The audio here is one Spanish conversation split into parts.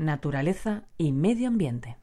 naturaleza y medio ambiente.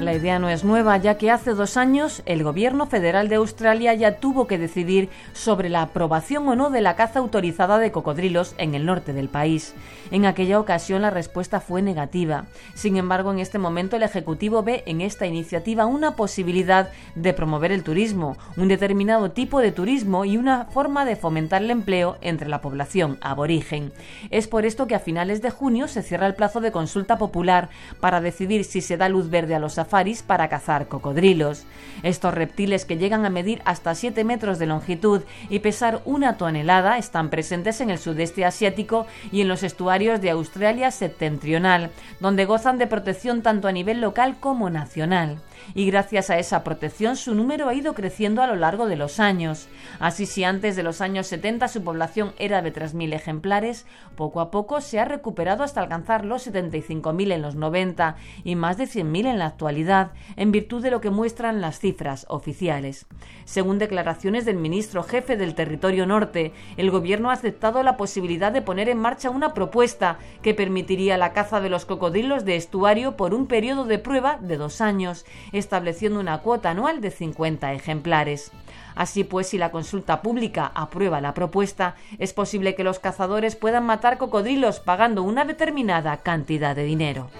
La idea no es nueva, ya que hace dos años el gobierno federal de Australia ya tuvo que decidir sobre la aprobación o no de la caza autorizada de cocodrilos en el norte del país. En aquella ocasión la respuesta fue negativa. Sin embargo, en este momento el Ejecutivo ve en esta iniciativa una posibilidad de promover el turismo, un determinado tipo de turismo y una forma de fomentar el empleo entre la población aborigen. Es por esto que a finales de junio se cierra el plazo de consulta popular para decidir si se da luz verde a los para cazar cocodrilos. Estos reptiles que llegan a medir hasta 7 metros de longitud y pesar una tonelada están presentes en el sudeste asiático y en los estuarios de Australia septentrional, donde gozan de protección tanto a nivel local como nacional y gracias a esa protección su número ha ido creciendo a lo largo de los años. Así si antes de los años 70 su población era de 3.000 ejemplares, poco a poco se ha recuperado hasta alcanzar los 75.000 en los 90 y más de 100.000 en la actualidad, en virtud de lo que muestran las cifras oficiales. Según declaraciones del ministro jefe del Territorio Norte, el Gobierno ha aceptado la posibilidad de poner en marcha una propuesta que permitiría la caza de los cocodrilos de estuario por un periodo de prueba de dos años estableciendo una cuota anual de 50 ejemplares. Así pues, si la consulta pública aprueba la propuesta, es posible que los cazadores puedan matar cocodrilos pagando una determinada cantidad de dinero.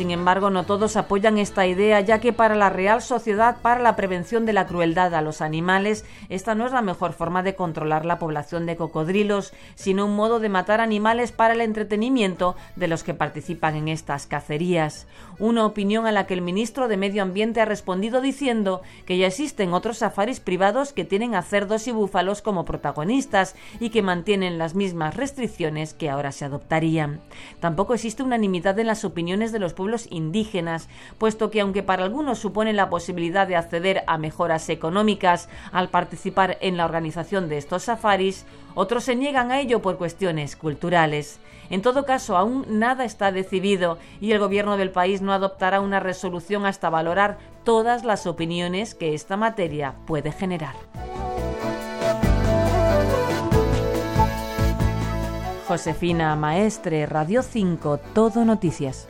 Sin embargo, no todos apoyan esta idea, ya que para la Real Sociedad para la Prevención de la Crueldad a los Animales, esta no es la mejor forma de controlar la población de cocodrilos, sino un modo de matar animales para el entretenimiento de los que participan en estas cacerías. Una opinión a la que el ministro de Medio Ambiente ha respondido diciendo que ya existen otros safaris privados que tienen a cerdos y búfalos como protagonistas y que mantienen las mismas restricciones que ahora se adoptarían. Tampoco existe unanimidad en las opiniones de los pueblos indígenas, puesto que aunque para algunos supone la posibilidad de acceder a mejoras económicas al participar en la organización de estos safaris, otros se niegan a ello por cuestiones culturales. En todo caso, aún nada está decidido y el gobierno del país no adoptará una resolución hasta valorar todas las opiniones que esta materia puede generar. Josefina Maestre, Radio 5, Todo Noticias.